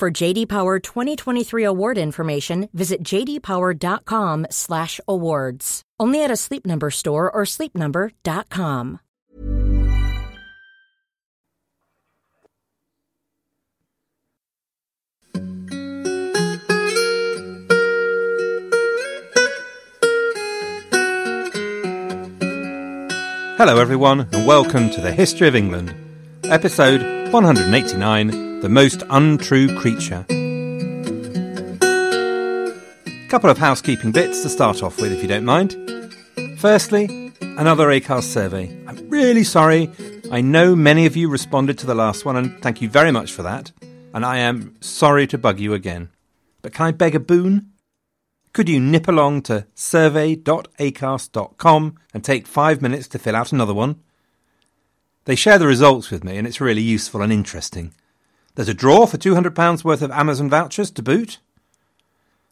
For JD Power 2023 award information, visit jdpower.com/awards. Only at a Sleep Number store or sleepnumber.com. Hello, everyone, and welcome to the History of England, episode 189 The Most Untrue Creature. Couple of housekeeping bits to start off with, if you don't mind. Firstly, another Acast survey. I'm really sorry. I know many of you responded to the last one, and thank you very much for that. And I am sorry to bug you again. But can I beg a boon? could you nip along to survey.acast.com and take five minutes to fill out another one? They share the results with me, and it's really useful and interesting. There's a draw for £200 worth of Amazon vouchers to boot.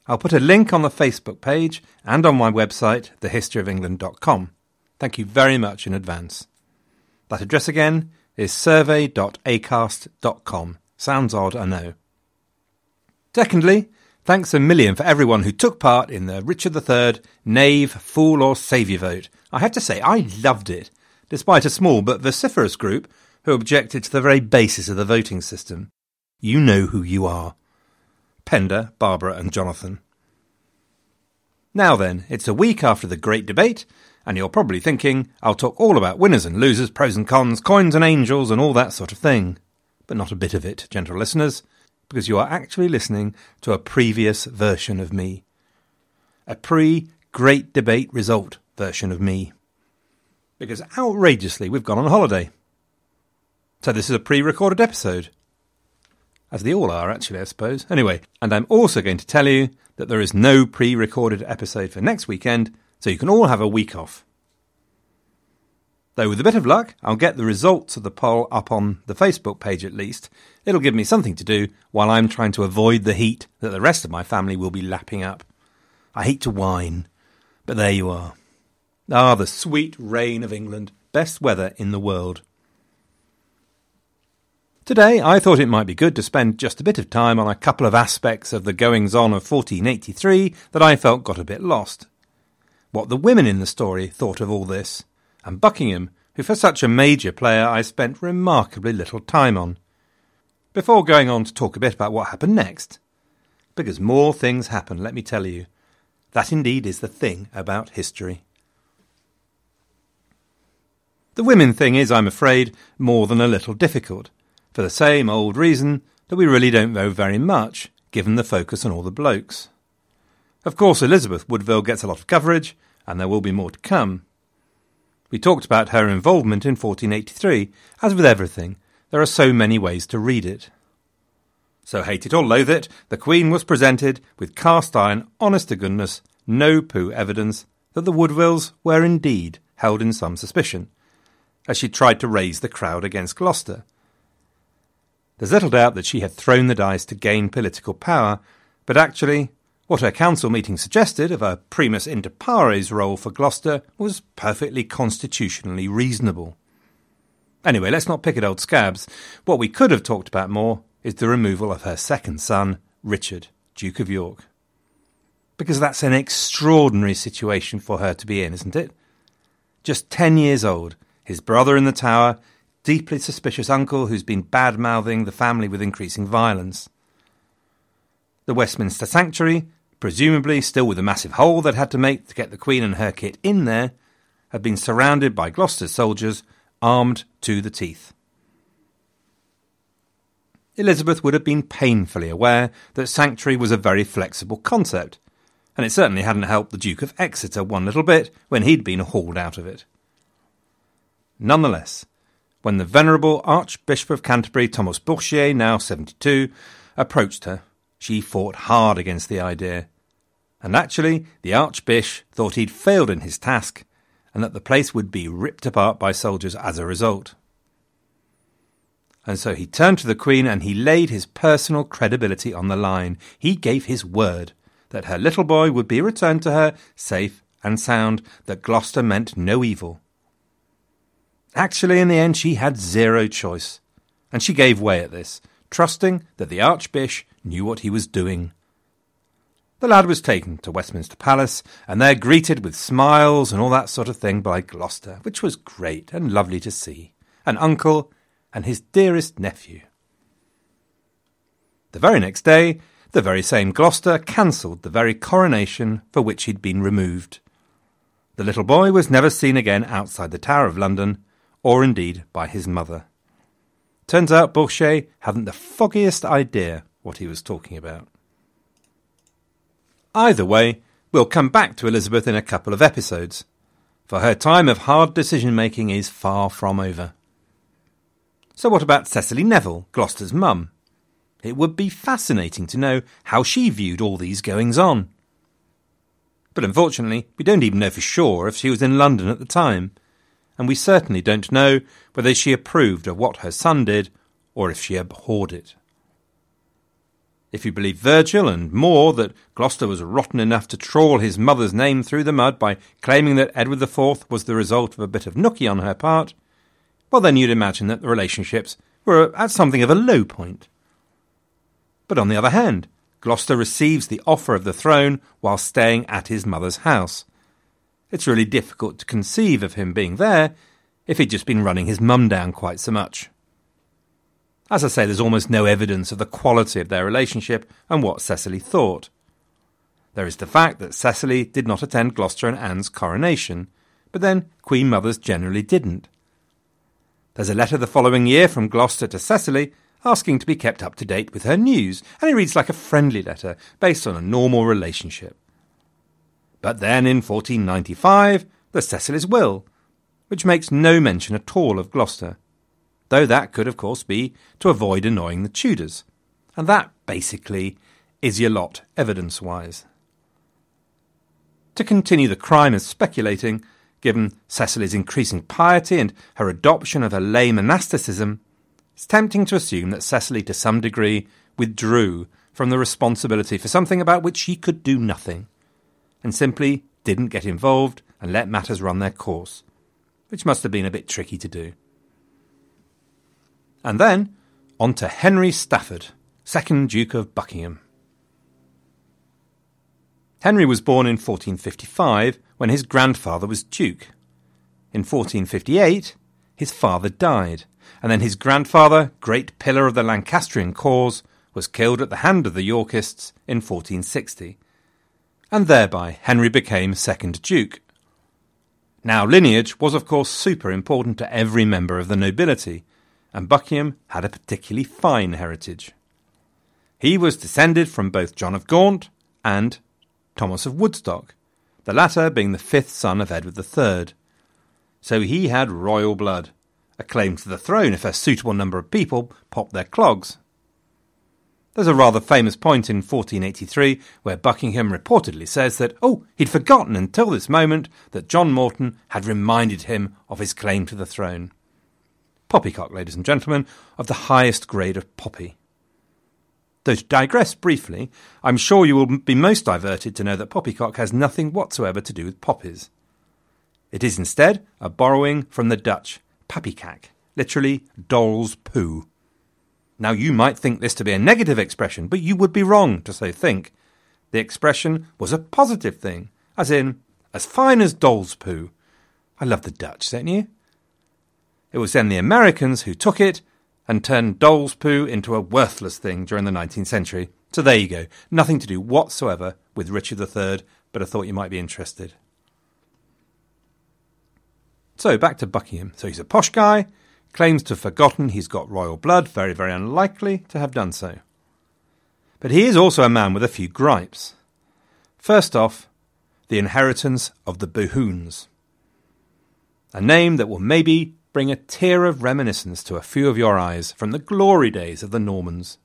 I'll put a link on the Facebook page and on my website, thehistoryofengland.com. Thank you very much in advance. That address again is survey.acast.com. Sounds odd, I know. Secondly, Thanks a million for everyone who took part in the Richard III Knave, Fool or Saviour vote. I have to say, I loved it, despite a small but vociferous group who objected to the very basis of the voting system. You know who you are. Penda, Barbara, and Jonathan. Now then, it's a week after the great debate, and you're probably thinking I'll talk all about winners and losers, pros and cons, coins and angels, and all that sort of thing. But not a bit of it, gentle listeners because you are actually listening to a previous version of me. A pre Great Debate Result version of me. Because outrageously, we've gone on holiday. So this is a pre recorded episode. As they all are, actually, I suppose. Anyway, and I'm also going to tell you that there is no pre recorded episode for next weekend, so you can all have a week off. Though with a bit of luck, I'll get the results of the poll up on the Facebook page at least. It'll give me something to do while I'm trying to avoid the heat that the rest of my family will be lapping up. I hate to whine, but there you are. Ah, the sweet rain of England. Best weather in the world. Today, I thought it might be good to spend just a bit of time on a couple of aspects of the goings on of 1483 that I felt got a bit lost. What the women in the story thought of all this and Buckingham, who for such a major player I spent remarkably little time on. Before going on to talk a bit about what happened next. Because more things happen, let me tell you. That indeed is the thing about history. The women thing is, I'm afraid, more than a little difficult, for the same old reason that we really don't know very much, given the focus on all the blokes. Of course, Elizabeth Woodville gets a lot of coverage, and there will be more to come. We talked about her involvement in 1483. As with everything, there are so many ways to read it. So, hate it or loathe it, the Queen was presented with cast iron, honest to goodness, no poo evidence that the Woodvilles were indeed held in some suspicion, as she tried to raise the crowd against Gloucester. There's little doubt that she had thrown the dice to gain political power, but actually what her council meeting suggested of a primus inter pares role for Gloucester was perfectly constitutionally reasonable. Anyway, let's not pick at old scabs. What we could have talked about more is the removal of her second son, Richard, Duke of York. Because that's an extraordinary situation for her to be in, isn't it? Just ten years old, his brother in the tower, deeply suspicious uncle who's been bad mouthing the family with increasing violence. The Westminster Sanctuary, presumably still with a massive hole they'd had to make to get the Queen and her kit in there, had been surrounded by Gloucester's soldiers, armed to the teeth. Elizabeth would have been painfully aware that sanctuary was a very flexible concept, and it certainly hadn't helped the Duke of Exeter one little bit when he'd been hauled out of it. Nonetheless, when the venerable Archbishop of Canterbury, Thomas Bourchier, now 72, approached her, she fought hard against the idea. And actually, the Archbishop thought he'd failed in his task and that the place would be ripped apart by soldiers as a result. And so he turned to the Queen and he laid his personal credibility on the line. He gave his word that her little boy would be returned to her safe and sound, that Gloucester meant no evil. Actually, in the end, she had zero choice, and she gave way at this, trusting that the Archbishop knew what he was doing. The lad was taken to Westminster Palace, and there greeted with smiles and all that sort of thing by Gloucester, which was great and lovely to see, an uncle and his dearest nephew. The very next day, the very same Gloucester cancelled the very coronation for which he'd been removed. The little boy was never seen again outside the Tower of London, or indeed by his mother. Turns out Bourchier hadn't the foggiest idea what he was talking about. Either way, we'll come back to Elizabeth in a couple of episodes, for her time of hard decision making is far from over. So, what about Cecily Neville, Gloucester's mum? It would be fascinating to know how she viewed all these goings on. But unfortunately, we don't even know for sure if she was in London at the time, and we certainly don't know whether she approved of what her son did or if she abhorred it. If you believe Vergil and More that Gloucester was rotten enough to trawl his mother's name through the mud by claiming that Edward IV was the result of a bit of nookie on her part, well, then you'd imagine that the relationships were at something of a low point. But on the other hand, Gloucester receives the offer of the throne while staying at his mother's house. It's really difficult to conceive of him being there if he'd just been running his mum down quite so much. As I say, there's almost no evidence of the quality of their relationship and what Cecily thought. There is the fact that Cecily did not attend Gloucester and Anne's coronation, but then Queen Mothers generally didn't. There's a letter the following year from Gloucester to Cecily asking to be kept up to date with her news, and it reads like a friendly letter based on a normal relationship. But then in 1495, the Cecily's will, which makes no mention at all of Gloucester, though that could, of course, be to avoid annoying the Tudors. And that, basically, is your lot evidence wise. To continue the crime of speculating, Given Cecily's increasing piety and her adoption of a lay monasticism, it's tempting to assume that Cecily, to some degree, withdrew from the responsibility for something about which she could do nothing, and simply didn't get involved and let matters run their course, which must have been a bit tricky to do. And then on to Henry Stafford, second Duke of Buckingham. Henry was born in 1455 when his grandfather was Duke. In 1458, his father died, and then his grandfather, great pillar of the Lancastrian cause, was killed at the hand of the Yorkists in 1460. And thereby Henry became second Duke. Now, lineage was, of course, super important to every member of the nobility, and Buckingham had a particularly fine heritage. He was descended from both John of Gaunt and Thomas of Woodstock, the latter being the fifth son of Edward III. So he had royal blood, a claim to the throne if a suitable number of people popped their clogs. There's a rather famous point in 1483 where Buckingham reportedly says that, oh, he'd forgotten until this moment that John Morton had reminded him of his claim to the throne. Poppycock, ladies and gentlemen, of the highest grade of poppy. Though to digress briefly, I'm sure you will be most diverted to know that poppycock has nothing whatsoever to do with poppies. It is instead a borrowing from the Dutch pappekak, literally doll's poo. Now you might think this to be a negative expression, but you would be wrong to so think. The expression was a positive thing, as in, as fine as doll's poo. I love the Dutch, don't you? It was then the Americans who took it and turned doll's poo into a worthless thing during the 19th century. So there you go. Nothing to do whatsoever with Richard III, but I thought you might be interested. So back to Buckingham. So he's a posh guy, claims to have forgotten he's got royal blood, very, very unlikely to have done so. But he is also a man with a few gripes. First off, the inheritance of the Bohuns. A name that will maybe bring a tear of reminiscence to a few of your eyes from the glory days of the Normans.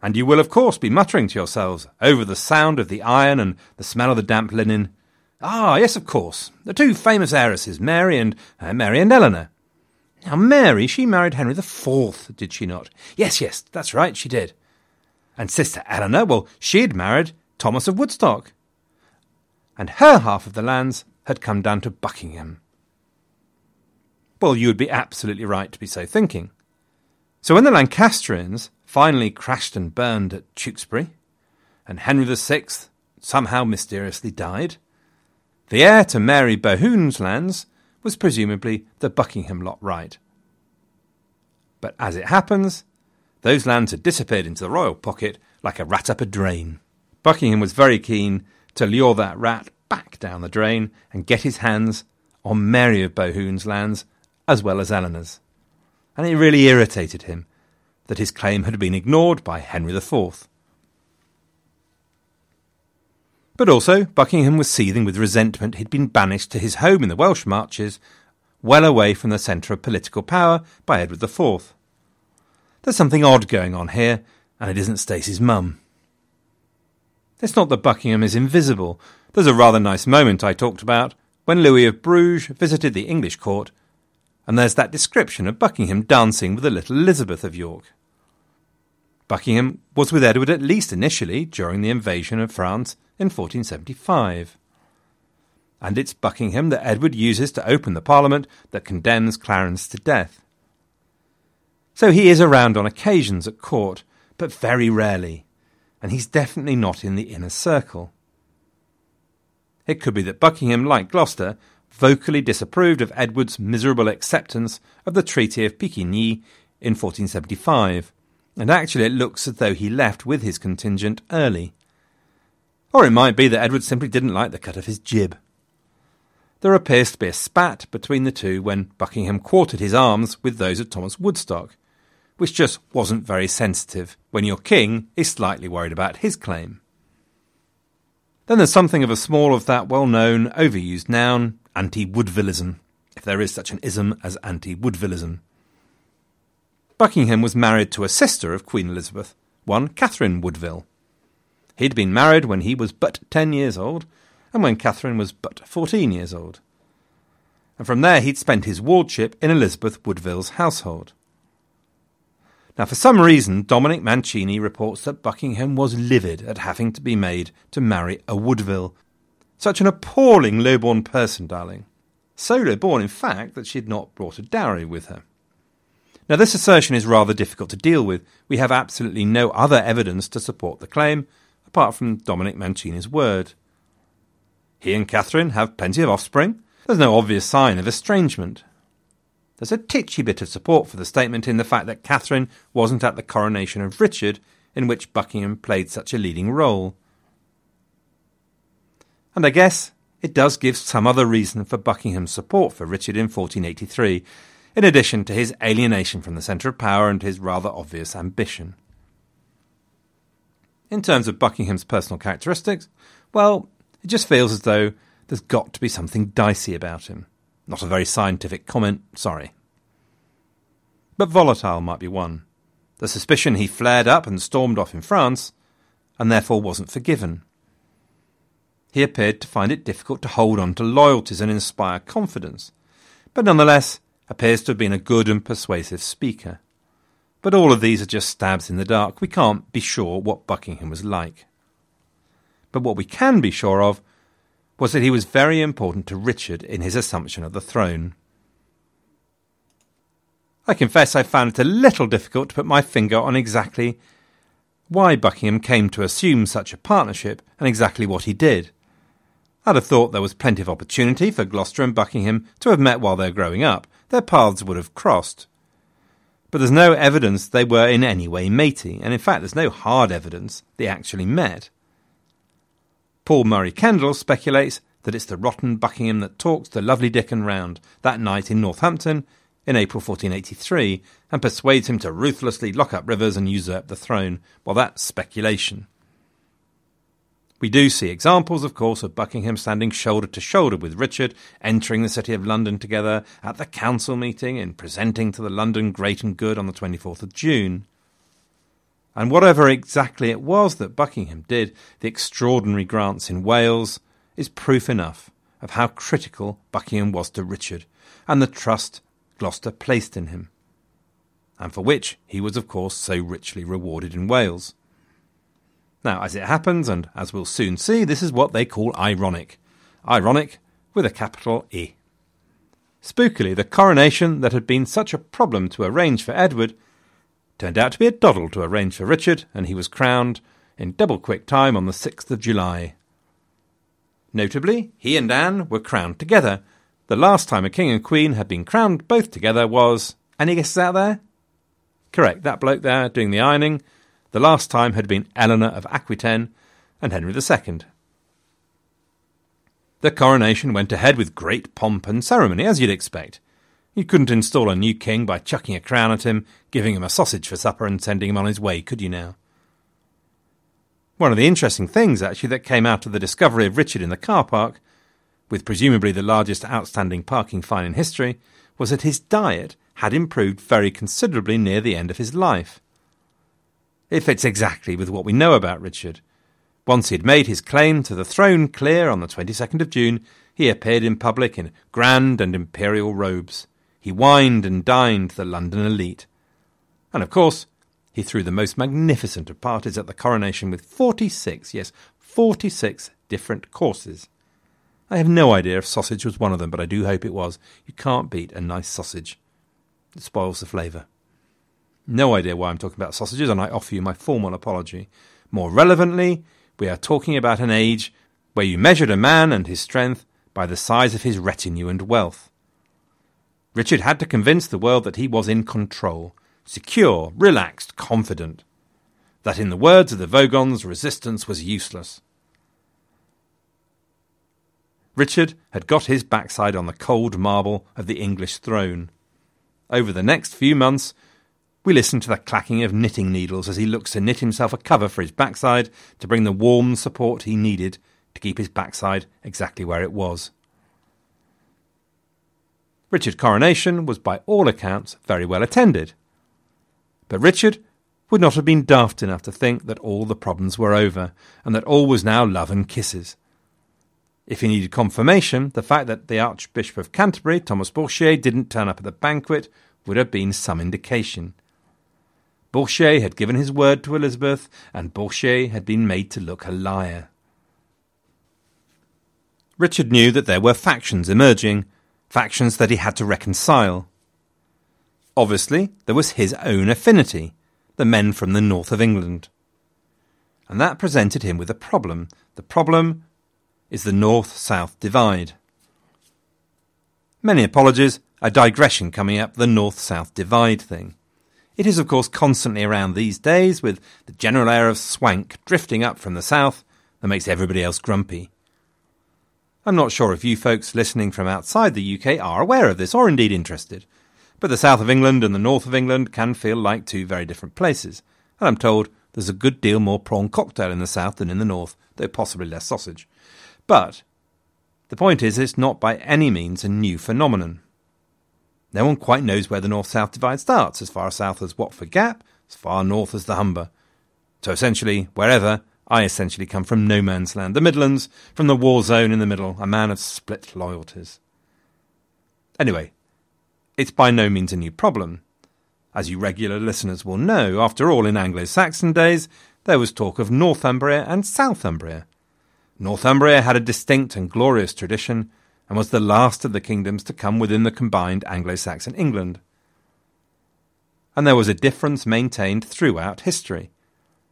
And you will, of course, be muttering to yourselves, over the sound of the iron and the smell of the damp linen, Ah, yes, of course, the two famous heiresses, Mary and uh, Mary and Eleanor. Now, Mary, she married Henry the Fourth, did she not? Yes, yes, that's right, she did. And sister Eleanor, well, she had married Thomas of Woodstock. And her half of the lands had come down to Buckingham. Well, you would be absolutely right to be so thinking. So when the Lancastrians finally crashed and burned at Tewkesbury, and Henry VI somehow mysteriously died, the heir to Mary Bohun's lands was presumably the Buckingham lot right. But as it happens, those lands had disappeared into the royal pocket like a rat up a drain. Buckingham was very keen to lure that rat back down the drain and get his hands on Mary of Bohun's lands as well as Eleanor's. And it really irritated him that his claim had been ignored by Henry IV. But also, Buckingham was seething with resentment he'd been banished to his home in the Welsh Marches, well away from the centre of political power by Edward IV. There's something odd going on here, and it isn't Stacey's mum. It's not that Buckingham is invisible. There's a rather nice moment I talked about when Louis of Bruges visited the English court, and there's that description of Buckingham dancing with the little Elizabeth of York. Buckingham was with Edward at least initially during the invasion of France in 1475. And it's Buckingham that Edward uses to open the Parliament that condemns Clarence to death. So he is around on occasions at court, but very rarely, and he's definitely not in the inner circle. It could be that Buckingham, like Gloucester, vocally disapproved of Edward's miserable acceptance of the Treaty of Picquigny in 1475, and actually it looks as though he left with his contingent early. Or it might be that Edward simply didn't like the cut of his jib. There appears to be a spat between the two when Buckingham quartered his arms with those of Thomas Woodstock, which just wasn't very sensitive when your king is slightly worried about his claim. Then there's something of a small of that well known, overused noun, anti Woodvillism, if there is such an ism as anti Woodvillism. Buckingham was married to a sister of Queen Elizabeth, one Catherine Woodville. He'd been married when he was but ten years old, and when Catherine was but fourteen years old. And from there he'd spent his wardship in Elizabeth Woodville's household. Now, for some reason, Dominic Mancini reports that Buckingham was livid at having to be made to marry a Woodville. Such an appalling low-born person, darling. So low-born, in fact, that she had not brought a dowry with her. Now, this assertion is rather difficult to deal with. We have absolutely no other evidence to support the claim, apart from Dominic Mancini's word. He and Catherine have plenty of offspring. There's no obvious sign of estrangement. There's a titchy bit of support for the statement in the fact that Catherine wasn't at the coronation of Richard, in which Buckingham played such a leading role. And I guess it does give some other reason for Buckingham's support for Richard in 1483, in addition to his alienation from the centre of power and his rather obvious ambition. In terms of Buckingham's personal characteristics, well, it just feels as though there's got to be something dicey about him. Not a very scientific comment, sorry. But volatile might be one. The suspicion he flared up and stormed off in France, and therefore wasn't forgiven. He appeared to find it difficult to hold on to loyalties and inspire confidence, but nonetheless appears to have been a good and persuasive speaker. But all of these are just stabs in the dark. We can't be sure what Buckingham was like. But what we can be sure of was that he was very important to Richard in his assumption of the throne. I confess I found it a little difficult to put my finger on exactly why Buckingham came to assume such a partnership and exactly what he did. I'd have thought there was plenty of opportunity for Gloucester and Buckingham to have met while they were growing up. Their paths would have crossed but there's no evidence they were in any way matey, and in fact, there's no hard evidence they actually met. Paul Murray Kendall speculates that it's the rotten Buckingham that talks the lovely Dickon round that night in Northampton in April 1483 and persuades him to ruthlessly lock up Rivers and usurp the throne. Well, that's speculation. We do see examples, of course, of Buckingham standing shoulder to shoulder with Richard, entering the City of London together at the council meeting and presenting to the London Great and Good on the 24th of June. And whatever exactly it was that Buckingham did, the extraordinary grants in Wales, is proof enough of how critical Buckingham was to Richard and the trust Gloucester placed in him, and for which he was, of course, so richly rewarded in Wales. Now, as it happens, and as we'll soon see, this is what they call ironic. Ironic with a capital E. Spookily, the coronation that had been such a problem to arrange for Edward turned out to be a doddle to arrange for Richard, and he was crowned in double quick time on the 6th of July. Notably, he and Anne were crowned together. The last time a king and queen had been crowned both together was. Any guesses out there? Correct, that bloke there doing the ironing. The last time had been Eleanor of Aquitaine and Henry II. The coronation went ahead with great pomp and ceremony, as you'd expect. You couldn't install a new king by chucking a crown at him, giving him a sausage for supper, and sending him on his way, could you now? One of the interesting things, actually, that came out of the discovery of Richard in the car park, with presumably the largest outstanding parking fine in history, was that his diet had improved very considerably near the end of his life. It fits exactly with what we know about Richard. Once he had made his claim to the throne clear on the 22nd of June, he appeared in public in grand and imperial robes. He wined and dined the London elite. And of course, he threw the most magnificent of parties at the coronation with 46, yes, 46 different courses. I have no idea if sausage was one of them, but I do hope it was. You can't beat a nice sausage. It spoils the flavour. No idea why I'm talking about sausages, and I offer you my formal apology. More relevantly, we are talking about an age where you measured a man and his strength by the size of his retinue and wealth. Richard had to convince the world that he was in control, secure, relaxed, confident. That, in the words of the Vogons, resistance was useless. Richard had got his backside on the cold marble of the English throne. Over the next few months, we listen to the clacking of knitting needles as he looks to knit himself a cover for his backside to bring the warm support he needed to keep his backside exactly where it was. Richard's coronation was by all accounts very well attended. But Richard would not have been daft enough to think that all the problems were over, and that all was now love and kisses. If he needed confirmation, the fact that the Archbishop of Canterbury, Thomas Bourchier, didn't turn up at the banquet would have been some indication. Bourchier had given his word to Elizabeth, and Bourchier had been made to look a liar. Richard knew that there were factions emerging, factions that he had to reconcile. Obviously, there was his own affinity, the men from the north of England. And that presented him with a problem. The problem is the north south divide. Many apologies, a digression coming up the north south divide thing. It is, of course, constantly around these days, with the general air of swank drifting up from the south that makes everybody else grumpy. I'm not sure if you folks listening from outside the UK are aware of this or indeed interested, but the south of England and the north of England can feel like two very different places, and I'm told there's a good deal more prawn cocktail in the south than in the north, though possibly less sausage. But the point is, it's not by any means a new phenomenon. No one quite knows where the north south divide starts, as far south as Watford Gap, as far north as the Humber. So essentially, wherever, I essentially come from no man's land, the Midlands, from the war zone in the middle, a man of split loyalties. Anyway, it's by no means a new problem. As you regular listeners will know, after all, in Anglo Saxon days, there was talk of Northumbria and Southumbria. Northumbria had a distinct and glorious tradition, and was the last of the kingdoms to come within the combined Anglo Saxon England. And there was a difference maintained throughout history.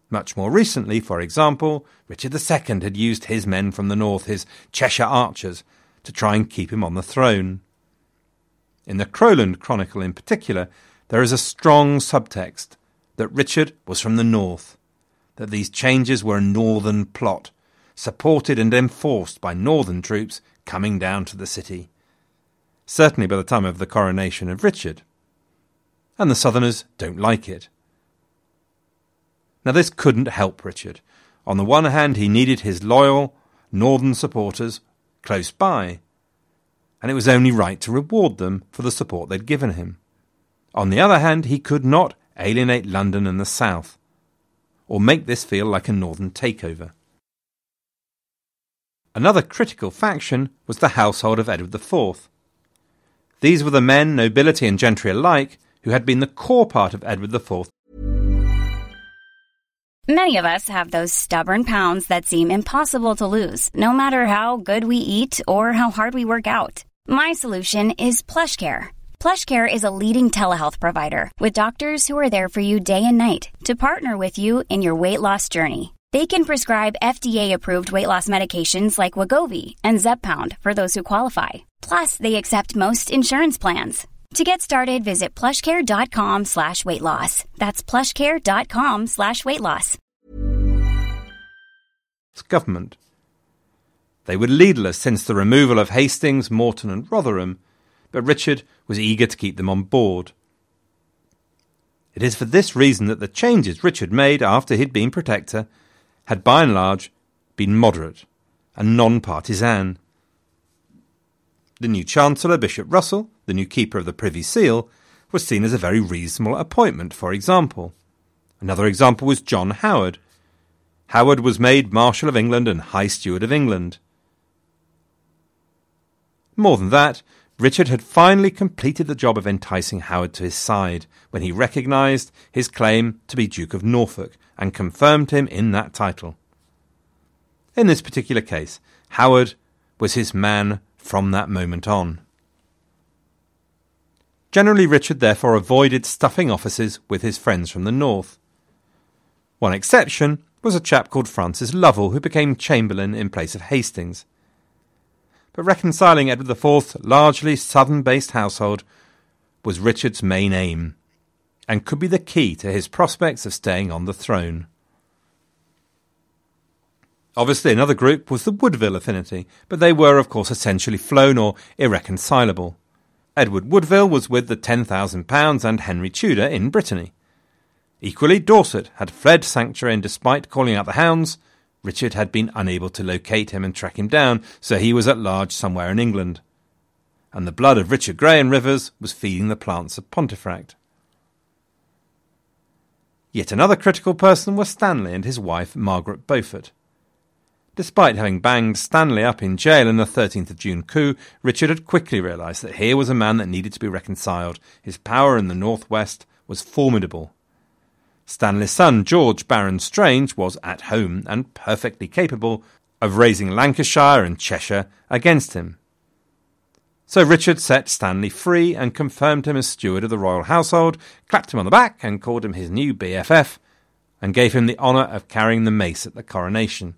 Much more recently, for example, Richard II had used his men from the north, his Cheshire archers, to try and keep him on the throne. In the Crowland Chronicle in particular, there is a strong subtext that Richard was from the north, that these changes were a northern plot, supported and enforced by northern troops coming down to the city. Certainly by the time of the coronation of Richard. And the Southerners don't like it. Now, this couldn't help Richard. On the one hand, he needed his loyal northern supporters close by, and it was only right to reward them for the support they'd given him. On the other hand, he could not alienate London and the South. or make this feel like a northern takeover. Another critical faction was the household of Edward IV. These were the men, nobility, and gentry alike who had been the core part of Edward IV. Many of us have those stubborn pounds that seem impossible to lose, no matter how good we eat or how hard we work out. My solution is PlushCare. PlushCare is a leading telehealth provider with doctors who are there for you day and night to partner with you in your weight loss journey. They can prescribe FDA-approved weight loss medications like Wegovy and Zepbound for those who qualify. Plus, they accept most insurance plans. To get started, visit plushcare.com slash weight loss. That's plushcare.com slash weight loss. Government. They were leaderless since the removal of Hastings, Morton, and Rotherham, but Richard was eager to keep them on board. It is for this reason that the changes Richard made after he'd been Protector had by and large been moderate and non partisan. The new Chancellor, Bishop Russell, the new Keeper of the Privy Seal, was seen as a very reasonable appointment, for example. Another example was John Howard. Howard was made Marshal of England and High Steward of England. More than that, Richard had finally completed the job of enticing Howard to his side when he recognised his claim to be Duke of Norfolk and confirmed him in that title. In this particular case, Howard was his man from that moment on. Generally, Richard therefore avoided stuffing offices with his friends from the north. One exception was a chap called Francis Lovell, who became Chamberlain in place of Hastings. But reconciling Edward IV's largely southern based household was Richard's main aim, and could be the key to his prospects of staying on the throne. Obviously, another group was the Woodville affinity, but they were, of course, essentially flown or irreconcilable. Edward Woodville was with the £10,000 and Henry Tudor in Brittany. Equally, Dorset had fled sanctuary, and despite calling out the hounds, Richard had been unable to locate him and track him down, so he was at large somewhere in England. And the blood of Richard Grey and Rivers was feeding the plants of Pontefract. Yet another critical person was Stanley and his wife Margaret Beaufort. Despite having banged Stanley up in jail in the 13th of June coup, Richard had quickly realised that here was a man that needed to be reconciled. His power in the northwest was formidable. Stanley's son, George Baron Strange, was at home and perfectly capable of raising Lancashire and Cheshire against him. So Richard set Stanley free and confirmed him as steward of the royal household, clapped him on the back and called him his new BFF, and gave him the honour of carrying the mace at the coronation.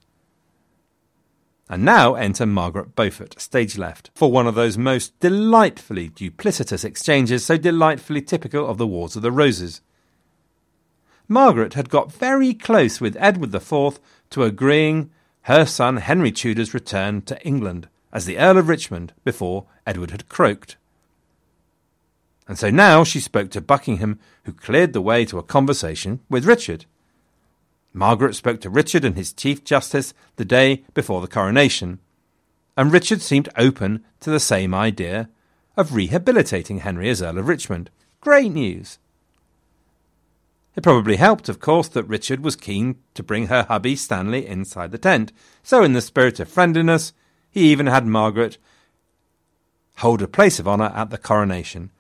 And now enter Margaret Beaufort, stage left, for one of those most delightfully duplicitous exchanges so delightfully typical of the Wars of the Roses. Margaret had got very close with Edward IV to agreeing her son Henry Tudor's return to England as the Earl of Richmond before Edward had croaked. And so now she spoke to Buckingham, who cleared the way to a conversation with Richard. Margaret spoke to Richard and his Chief Justice the day before the coronation, and Richard seemed open to the same idea of rehabilitating Henry as Earl of Richmond. Great news! It probably helped, of course, that Richard was keen to bring her hubby Stanley inside the tent, so in the spirit of friendliness, he even had Margaret hold a place of honour at the coronation,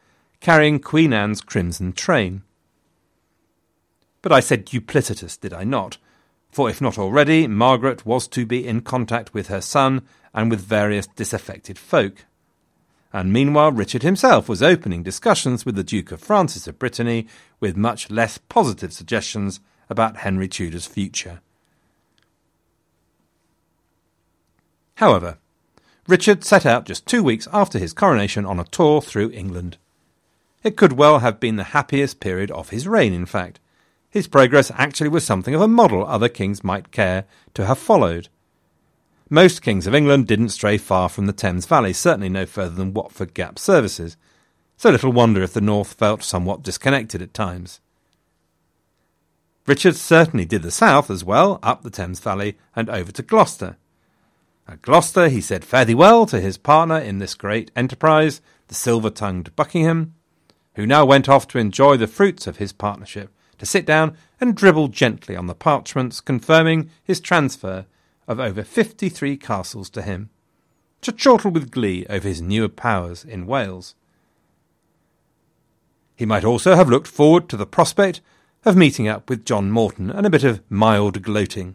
carrying Queen Anne's crimson train. But I said duplicitous, did I not? For if not already, Margaret was to be in contact with her son and with various disaffected folk. And meanwhile, Richard himself was opening discussions with the Duke of Francis of Brittany with much less positive suggestions about Henry Tudor's future. However, Richard set out just two weeks after his coronation on a tour through England. It could well have been the happiest period of his reign, in fact, his progress actually was something of a model other kings might care to have followed. Most kings of England didn't stray far from the Thames Valley, certainly no further than Watford Gap services, so little wonder if the north felt somewhat disconnected at times. Richard certainly did the south as well, up the Thames Valley and over to Gloucester. At Gloucester, he said fare thee well to his partner in this great enterprise, the silver tongued Buckingham, who now went off to enjoy the fruits of his partnership to sit down and dribble gently on the parchments confirming his transfer of over 53 castles to him, to chortle with glee over his newer powers in Wales. He might also have looked forward to the prospect of meeting up with John Morton and a bit of mild gloating.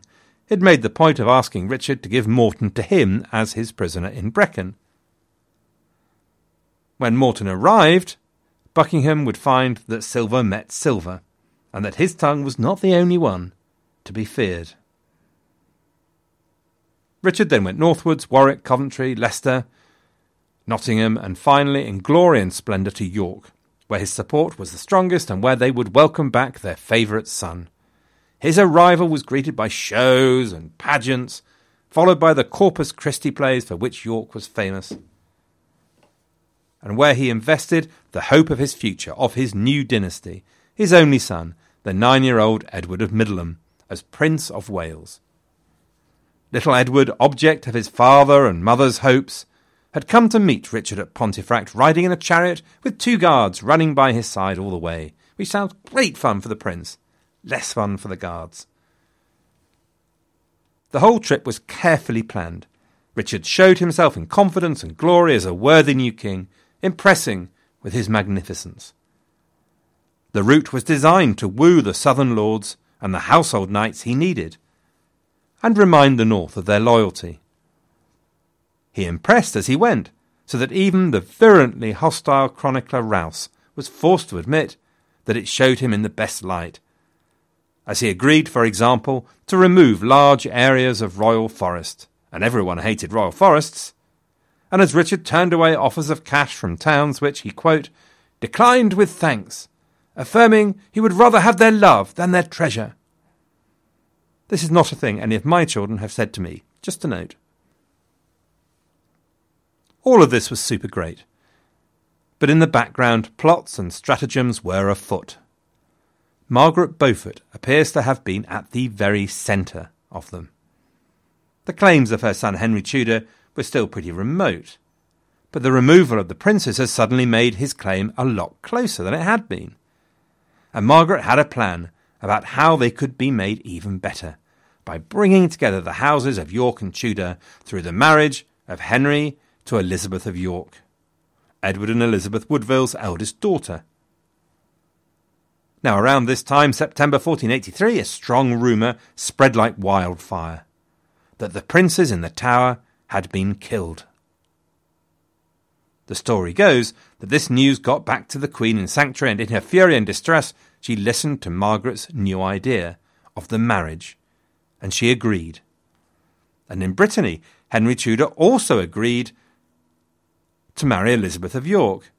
It made the point of asking Richard to give Morton to him as his prisoner in Brecon. When Morton arrived, Buckingham would find that silver met silver, and that his tongue was not the only one to be feared. Richard then went northwards, Warwick, Coventry, Leicester, Nottingham, and finally, in glory and splendour, to York, where his support was the strongest and where they would welcome back their favourite son. His arrival was greeted by shows and pageants, followed by the Corpus Christi plays for which York was famous, and where he invested the hope of his future, of his new dynasty, his only son, the nine year old Edward of Middleham, as Prince of Wales. Little Edward, object of his father and mother's hopes, had come to meet Richard at Pontefract riding in a chariot with two guards running by his side all the way, which sounds great fun for the prince, less fun for the guards. The whole trip was carefully planned. Richard showed himself in confidence and glory as a worthy new king, impressing with his magnificence. The route was designed to woo the southern lords and the household knights he needed, and remind the North of their loyalty. He impressed as he went, so that even the virulently hostile chronicler Rous was forced to admit that it showed him in the best light. As he agreed, for example, to remove large areas of royal forest, and everyone hated royal forests, and as Richard turned away offers of cash from towns which he, quote, declined with thanks, affirming he would rather have their love than their treasure. This is not a thing any of my children have said to me, just a note. All of this was super great. But in the background, plots and stratagems were afoot. Margaret Beaufort appears to have been at the very centre of them. The claims of her son Henry Tudor were still pretty remote, but the removal of the princes has suddenly made his claim a lot closer than it had been. And Margaret had a plan about how they could be made even better by bringing together the houses of York and Tudor through the marriage of Henry to Elizabeth of York, Edward and Elizabeth Woodville's eldest daughter. Now, around this time, September 1483, a strong rumour spread like wildfire that the princes in the tower had been killed. The story goes that this news got back to the Queen in Sanctuary, and in her fury and distress, she listened to Margaret's new idea of the marriage and she agreed. And in Brittany, Henry Tudor also agreed to marry Elizabeth of York,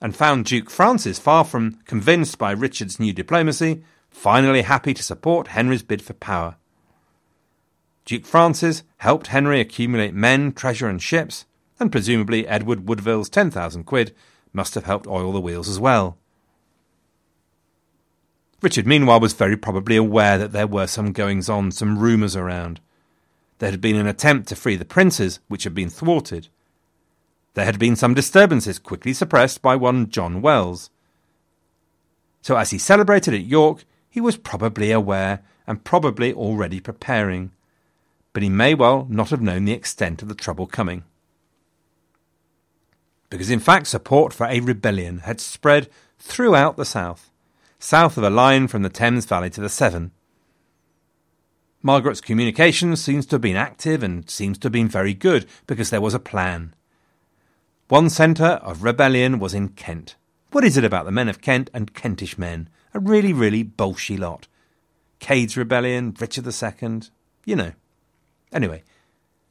and found Duke Francis, far from convinced by Richard's new diplomacy, finally happy to support Henry's bid for power. Duke Francis helped Henry accumulate men, treasure, and ships, and presumably Edward Woodville's 10,000 quid must have helped oil the wheels as well. Richard, meanwhile, was very probably aware that there were some goings on, some rumours around. There had been an attempt to free the princes, which had been thwarted. There had been some disturbances, quickly suppressed by one John Wells. So, as he celebrated at York, he was probably aware and probably already preparing. But he may well not have known the extent of the trouble coming. Because, in fact, support for a rebellion had spread throughout the South south of a line from the Thames Valley to the Severn. Margaret's communications seems to have been active and seems to have been very good because there was a plan. One centre of rebellion was in Kent. What is it about the men of Kent and Kentish men? A really, really bolshy lot. Cade's Rebellion, Richard II, you know. Anyway,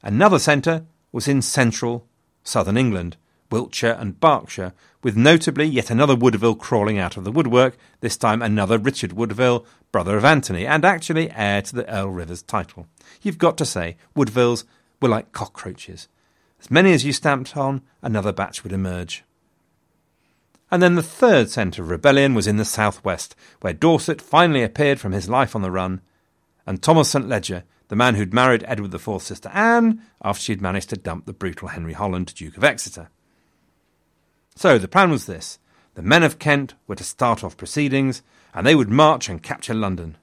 another centre was in central southern England, Wiltshire, and Berkshire, with notably yet another Woodville crawling out of the woodwork, this time another Richard Woodville, brother of Anthony, and actually heir to the Earl Rivers title. You've got to say, Woodvilles were like cockroaches. As many as you stamped on, another batch would emerge. And then the third centre of rebellion was in the southwest, where Dorset finally appeared from his life on the run, and Thomas St. Leger, the man who'd married Edward IV's sister Anne after she'd managed to dump the brutal Henry Holland, Duke of Exeter. So the plan was this the men of Kent were to start off proceedings, and they would march and capture London.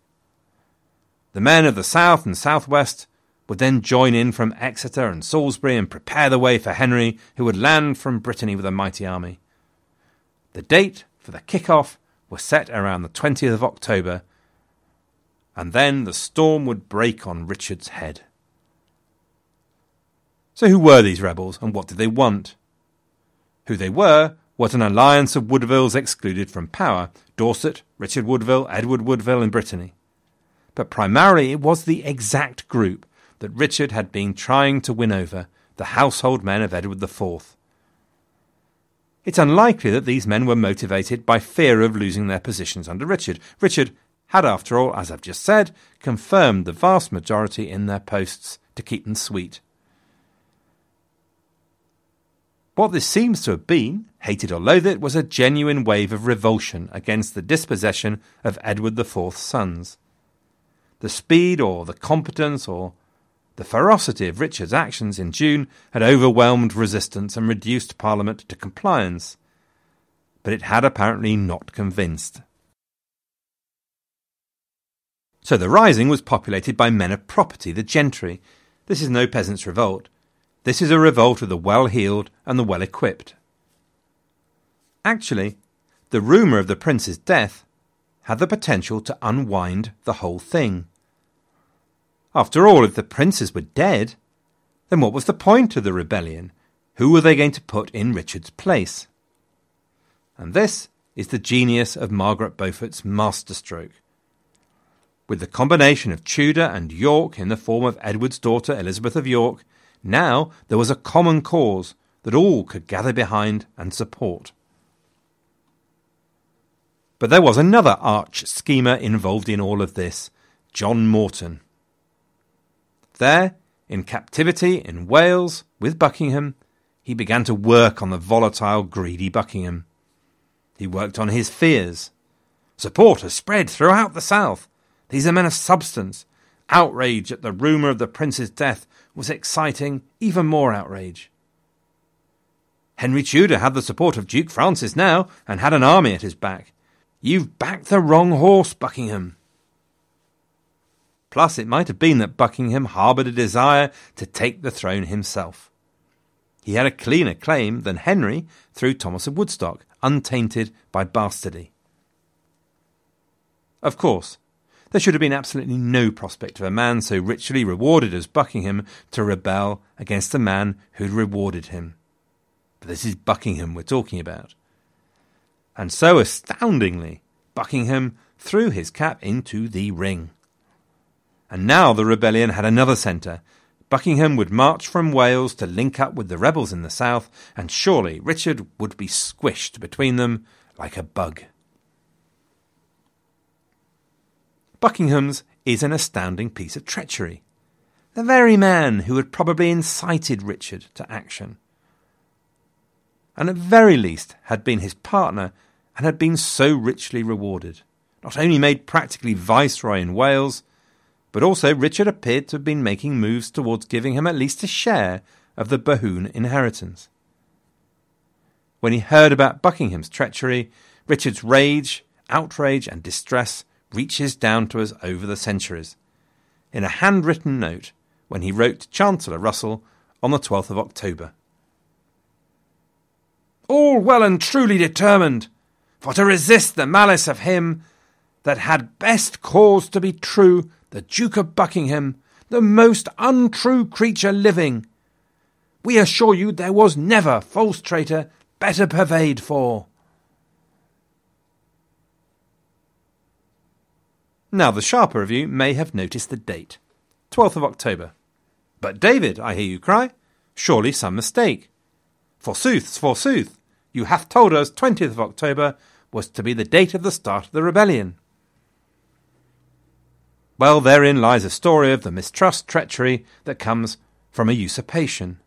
The men of the south and southwest would then join in from Exeter and Salisbury and prepare the way for Henry, who would land from Brittany with a mighty army. The date for the kick-off was set around the 20th of October, and then the storm would break on Richard's head. So, who were these rebels, and what did they want? Who they were was an alliance of Woodvilles excluded from power Dorset, Richard Woodville, Edward Woodville, and Brittany. But primarily it was the exact group that Richard had been trying to win over, the household men of Edward IV. It's unlikely that these men were motivated by fear of losing their positions under Richard. Richard had, after all, as I've just said, confirmed the vast majority in their posts to keep them sweet. What this seems to have been, hated or loathed was a genuine wave of revulsion against the dispossession of Edward IV's sons. The speed or the competence or the ferocity of Richard's actions in June had overwhelmed resistance and reduced Parliament to compliance, but it had apparently not convinced. So the rising was populated by men of property, the gentry. This is no peasants' revolt. This is a revolt of the well heeled and the well equipped. Actually, the rumour of the prince's death had the potential to unwind the whole thing. After all, if the princes were dead, then what was the point of the rebellion? Who were they going to put in Richard's place? And this is the genius of Margaret Beaufort's masterstroke. With the combination of Tudor and York in the form of Edward's daughter Elizabeth of York, now there was a common cause that all could gather behind and support. But there was another arch schemer involved in all of this John Morton. There, in captivity in Wales with Buckingham, he began to work on the volatile, greedy Buckingham. He worked on his fears. Support has spread throughout the South. These are men of substance. Outrage at the rumour of the prince's death was exciting even more outrage. Henry Tudor had the support of Duke Francis now, and had an army at his back. You've backed the wrong horse, Buckingham. Plus, it might have been that Buckingham harboured a desire to take the throne himself. He had a cleaner claim than Henry through Thomas of Woodstock, untainted by bastardy. Of course, there should have been absolutely no prospect of a man so richly rewarded as Buckingham to rebel against a man who'd rewarded him. But this is Buckingham we're talking about. And so astoundingly, Buckingham threw his cap into the ring. And now the rebellion had another centre. Buckingham would march from Wales to link up with the rebels in the south, and surely Richard would be squished between them like a bug. Buckingham's is an astounding piece of treachery. The very man who had probably incited Richard to action. And at very least had been his partner and had been so richly rewarded. Not only made practically viceroy in Wales, but also Richard appeared to have been making moves towards giving him at least a share of the Bohun inheritance. When he heard about Buckingham's treachery, Richard's rage, outrage, and distress reaches down to us over the centuries. In a handwritten note, when he wrote to Chancellor Russell on the 12th of October. All well and truly determined for to resist the malice of him that had best cause to be true the Duke of Buckingham, the most untrue creature living. We assure you there was never false traitor better purveyed for. Now, the sharper of you may have noticed the date 12th of October. But, David, I hear you cry, surely some mistake. Forsooth, forsooth, you hath told us 20th of October was to be the date of the start of the rebellion. Well, therein lies a story of the mistrust treachery that comes from a usurpation.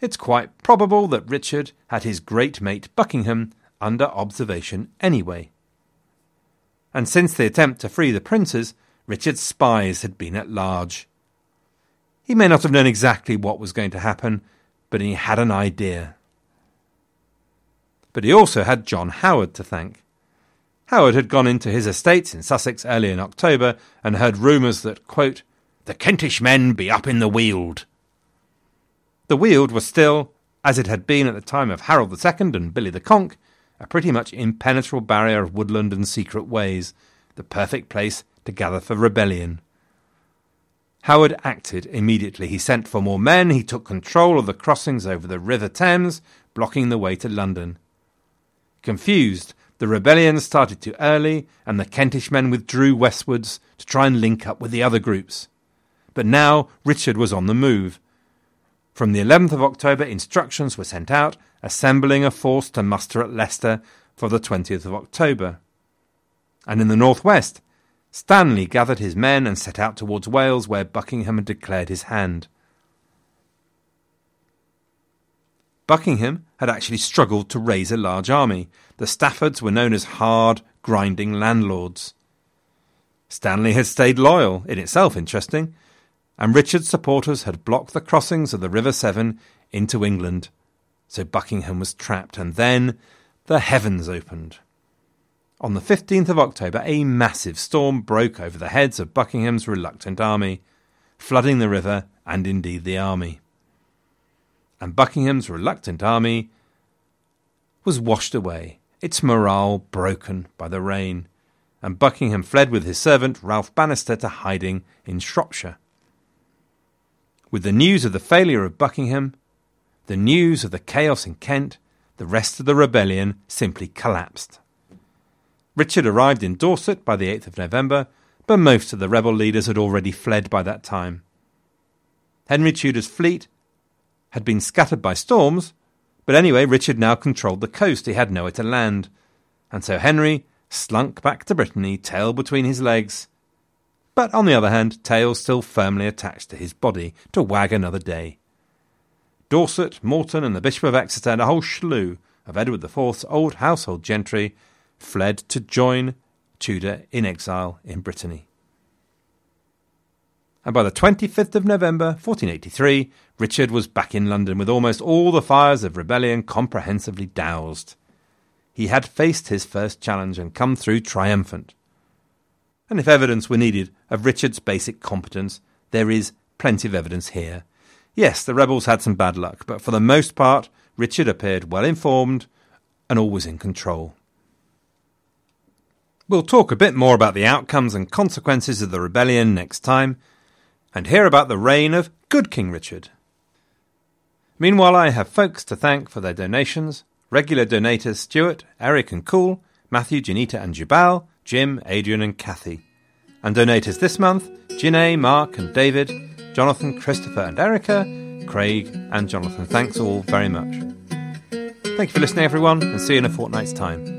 It's quite probable that Richard had his great mate Buckingham under observation anyway. And since the attempt to free the princes, Richard's spies had been at large. He may not have known exactly what was going to happen, but he had an idea. but he also had John Howard to thank. Howard had gone into his estates in Sussex early in October and heard rumours that, quote, the Kentish men be up in the Weald. The Weald was still, as it had been at the time of Harold II and Billy the Conk, a pretty much impenetrable barrier of woodland and secret ways, the perfect place to gather for rebellion. Howard acted immediately. He sent for more men, he took control of the crossings over the River Thames, blocking the way to London. Confused, the rebellion started too early, and the Kentish men withdrew westwards to try and link up with the other groups. But now Richard was on the move. From the 11th of October, instructions were sent out, assembling a force to muster at Leicester for the 20th of October. And in the northwest, Stanley gathered his men and set out towards Wales, where Buckingham had declared his hand. Buckingham had actually struggled to raise a large army. The Staffords were known as hard, grinding landlords. Stanley had stayed loyal, in itself interesting, and Richard's supporters had blocked the crossings of the River Severn into England. So Buckingham was trapped, and then the heavens opened. On the 15th of October, a massive storm broke over the heads of Buckingham's reluctant army, flooding the river and indeed the army. And Buckingham's reluctant army was washed away, its morale broken by the rain, and Buckingham fled with his servant Ralph Bannister to hiding in Shropshire. With the news of the failure of Buckingham, the news of the chaos in Kent, the rest of the rebellion simply collapsed. Richard arrived in Dorset by the 8th of November, but most of the rebel leaders had already fled by that time. Henry Tudor's fleet had been scattered by storms, but anyway, Richard now controlled the coast. He had nowhere to land. And so Henry slunk back to Brittany, tail between his legs, but on the other hand, tail still firmly attached to his body to wag another day. Dorset, Morton, and the Bishop of Exeter, and a whole slew of Edward IV's old household gentry fled to join Tudor in exile in Brittany. And by the 25th of November 1483, Richard was back in London with almost all the fires of rebellion comprehensively doused. He had faced his first challenge and come through triumphant and if evidence were needed of Richard's basic competence, there is plenty of evidence here. Yes, the rebels had some bad luck, but for the most part, Richard appeared well informed and always in control. We'll talk a bit more about the outcomes and consequences of the rebellion next time, and hear about the reign of Good King Richard. Meanwhile, I have folks to thank for their donations regular donators Stuart, Eric, and Cool, Matthew, Janita, and Jubal, Jim, Adrian, and Kathy. And donators this month Ginny, Mark, and David, Jonathan, Christopher, and Erica, Craig, and Jonathan. Thanks all very much. Thank you for listening, everyone, and see you in a fortnight's time.